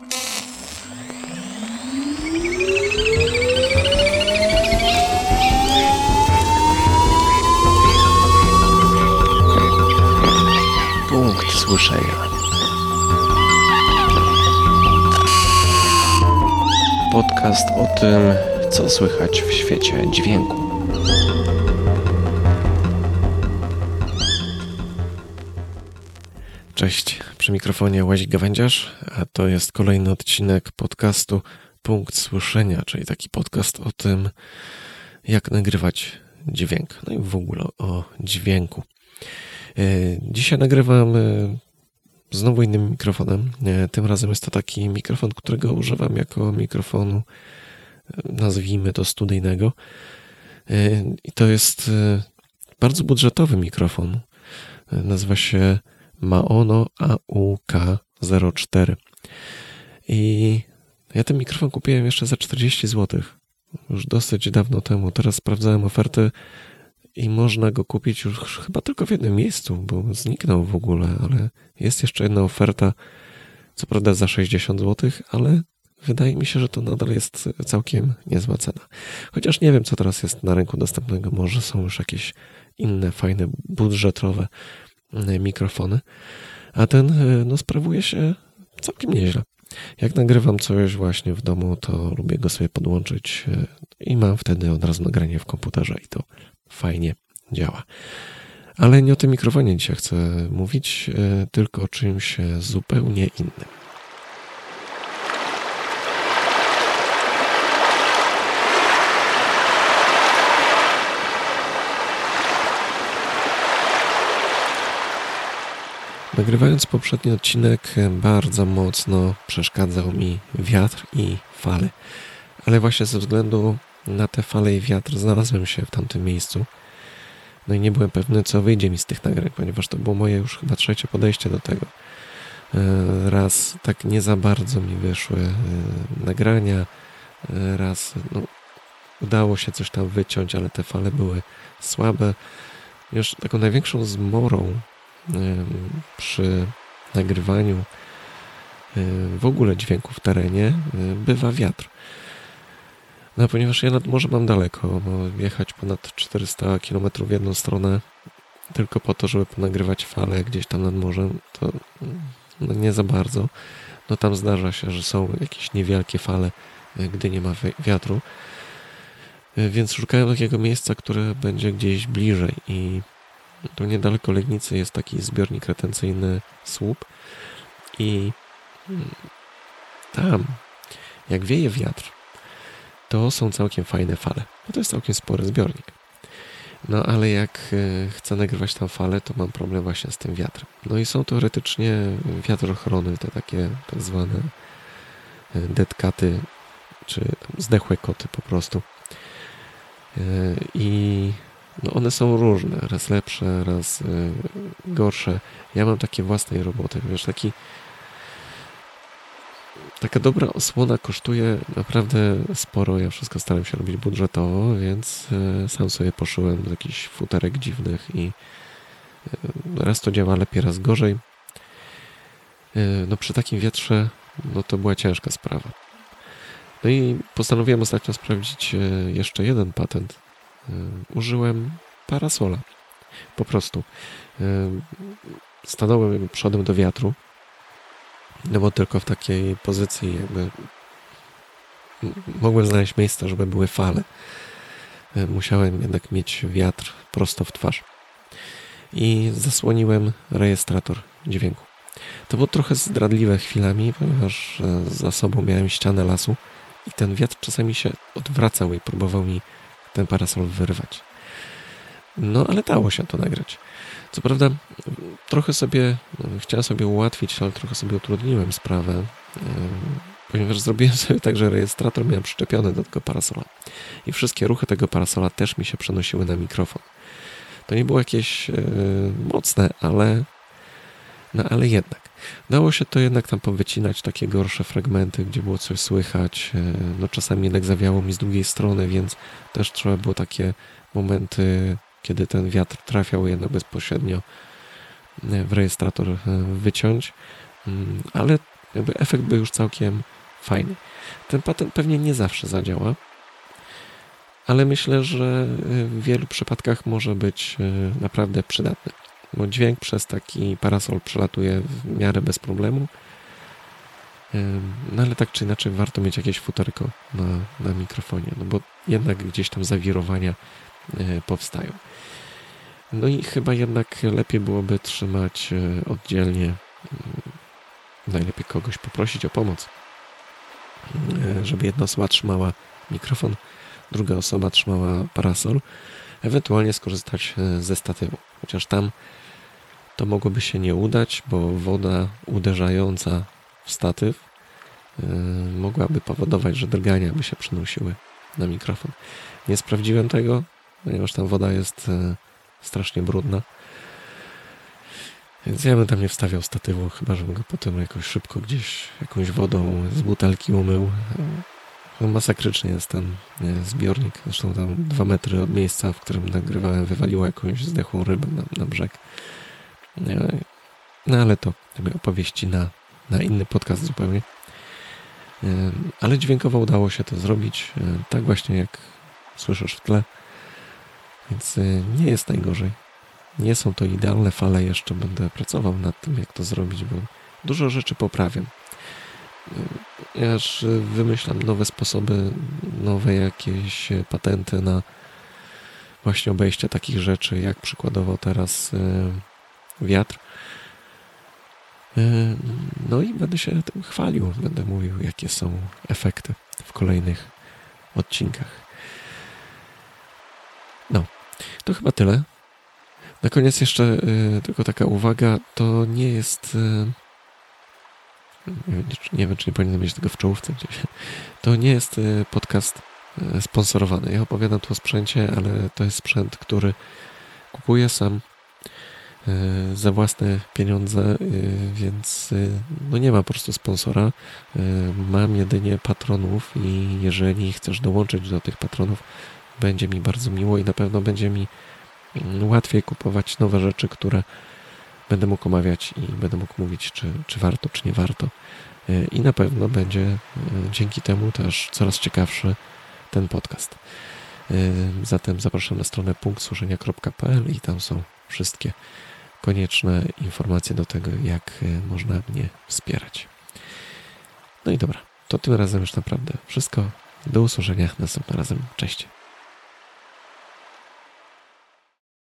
Punkt słyszenia. Podcast o tym, co słychać w świecie dźwięku. Cześć, przy mikrofonie Łazik Gawędziarz, a to jest kolejny odcinek podcastu Punkt Słyszenia, czyli taki podcast o tym, jak nagrywać dźwięk, no i w ogóle o dźwięku. E, dzisiaj nagrywam e, znowu innym mikrofonem. E, tym razem jest to taki mikrofon, którego używam jako mikrofonu, nazwijmy to studyjnego. I to jest bardzo budżetowy mikrofon. Nazywa się Maono AUK04. I ja ten mikrofon kupiłem jeszcze za 40 zł. Już dosyć dawno temu. Teraz sprawdzałem oferty i można go kupić już chyba tylko w jednym miejscu, bo zniknął w ogóle, ale jest jeszcze jedna oferta, co prawda za 60 zł, ale wydaje mi się, że to nadal jest całkiem niezła cena. Chociaż nie wiem, co teraz jest na rynku dostępnego. Może są już jakieś inne, fajne, budżetowe mikrofony, a ten e, no, sprawuje się całkiem nieźle. Jak nagrywam coś właśnie w domu, to lubię go sobie podłączyć e, i mam wtedy od razu nagranie w komputerze i to fajnie działa. Ale nie o tym mikrofonie dzisiaj chcę mówić, e, tylko o czymś zupełnie innym. Nagrywając poprzedni odcinek, bardzo mocno przeszkadzał mi wiatr i fale. Ale właśnie ze względu na te fale i wiatr znalazłem się w tamtym miejscu. No i nie byłem pewny, co wyjdzie mi z tych nagrań, ponieważ to było moje już chyba trzecie podejście do tego. E, raz tak nie za bardzo mi wyszły e, nagrania, e, raz no, udało się coś tam wyciąć, ale te fale były słabe. Już taką największą zmorą przy nagrywaniu w ogóle dźwięku w terenie bywa wiatr. No ponieważ ja nad morze mam daleko, bo jechać ponad 400 km w jedną stronę tylko po to, żeby ponagrywać fale gdzieś tam nad morzem, to no nie za bardzo. No tam zdarza się, że są jakieś niewielkie fale, gdy nie ma wiatru. Więc szukałem takiego miejsca, które będzie gdzieś bliżej i tu niedaleko Legnicy jest taki zbiornik retencyjny słup i tam jak wieje wiatr, to są całkiem fajne fale. No to jest całkiem spory zbiornik. No ale jak e, chcę nagrywać tam fale, to mam problem właśnie z tym wiatrem. No i są teoretycznie wiatrochrony, te takie tak zwane e, detkaty, czy zdechłe koty po prostu. E, I no one są różne, raz lepsze, raz gorsze. Ja mam takie własnej roboty, wiesz, taki taka dobra osłona kosztuje naprawdę sporo. Ja wszystko staram się robić budżetowo, więc e, sam sobie poszyłem do jakichś futerek dziwnych i e, raz to działa lepiej, raz gorzej. No przy takim wietrze, no to była ciężka sprawa. No i postanowiłem ostatnio sprawdzić jeszcze jeden patent. Użyłem parasola. Po prostu. Stanąłem przodem do wiatru no bo tylko w takiej pozycji jakby mogłem znaleźć miejsce, żeby były fale. E, musiałem jednak mieć wiatr prosto w twarz. I zasłoniłem rejestrator dźwięku. To było trochę zdradliwe chwilami, ponieważ e, za sobą miałem ścianę lasu i ten wiatr czasami się odwracał i próbował mi ten parasol wyrwać. No ale dało się to nagrać. Co prawda, trochę sobie, chciałem sobie ułatwić, ale trochę sobie utrudniłem sprawę, ponieważ zrobiłem sobie tak, że rejestrator miałem przyczepiony do tego parasola. I wszystkie ruchy tego parasola też mi się przenosiły na mikrofon. To nie było jakieś mocne, ale, no ale jednak. Dało się to jednak tam powycinać takie gorsze fragmenty, gdzie było coś słychać. No czasami jednak zawiało mi z drugiej strony, więc też trzeba było takie momenty kiedy ten wiatr trafiał jednak bezpośrednio e, w rejestrator e, wyciąć, mm, ale jakby efekt był już całkiem fajny. Ten patent pewnie nie zawsze zadziała, ale myślę, że w wielu przypadkach może być naprawdę przydatny, bo dźwięk przez taki parasol przelatuje w miarę bez problemu. No ale tak czy inaczej warto mieć jakieś futerko na, na mikrofonie, no bo jednak gdzieś tam zawirowania powstają. No i chyba jednak lepiej byłoby trzymać e, oddzielnie, mm, najlepiej kogoś poprosić o pomoc, e, żeby jedna osoba trzymała mikrofon, druga osoba trzymała parasol, ewentualnie skorzystać e, ze statywu. Chociaż tam to mogłoby się nie udać, bo woda uderzająca w statyw mogłaby powodować, że drgania by się przenosiły na mikrofon. Nie sprawdziłem tego, ponieważ tam woda jest strasznie brudna. Więc ja bym tam nie wstawiał statywu, chyba żebym go potem jakoś szybko gdzieś jakąś wodą z butelki umył. No, masakrycznie jest ten zbiornik. Zresztą tam dwa metry od miejsca, w którym nagrywałem, wywaliło jakąś zdechłą rybę na, na brzeg. No ale to opowieści na, na inny podcast zupełnie. Ale dźwiękowo udało się to zrobić, tak właśnie jak słyszysz w tle. Więc y, nie jest najgorzej. Nie są to idealne fale, jeszcze będę pracował nad tym, jak to zrobić, bo dużo rzeczy poprawiam. Ja aż wymyślam nowe sposoby, nowe jakieś patenty na właśnie obejście takich rzeczy, jak przykładowo teraz y, wiatr. Y, no i będę się tym chwalił, będę mówił, jakie są efekty w kolejnych odcinkach. No, to chyba tyle. Na koniec jeszcze y, tylko taka uwaga, to nie jest... Nie wiem, czy nie powinienem mieć tego w czołówce gdzieś. To nie jest y, podcast y, sponsorowany. Ja opowiadam tu o sprzęcie, ale to jest sprzęt, który kupuję sam y, za własne pieniądze, więc no nie ma po prostu sponsora. Mam jedynie patronów i jeżeli chcesz dołączyć do tych patronów, będzie mi bardzo miło i na pewno będzie mi mm, łatwiej kupować nowe rzeczy, które będę mógł omawiać i będę mógł mówić, czy, czy warto, czy nie warto. E, I na pewno będzie e, dzięki temu też coraz ciekawszy ten podcast. E, zatem zapraszam na stronę punktsłuszenia.pl i tam są wszystkie konieczne informacje do tego, jak można mnie wspierać. No i dobra, to tym razem już naprawdę wszystko. Do usłyszenia następnym razem. Cześć.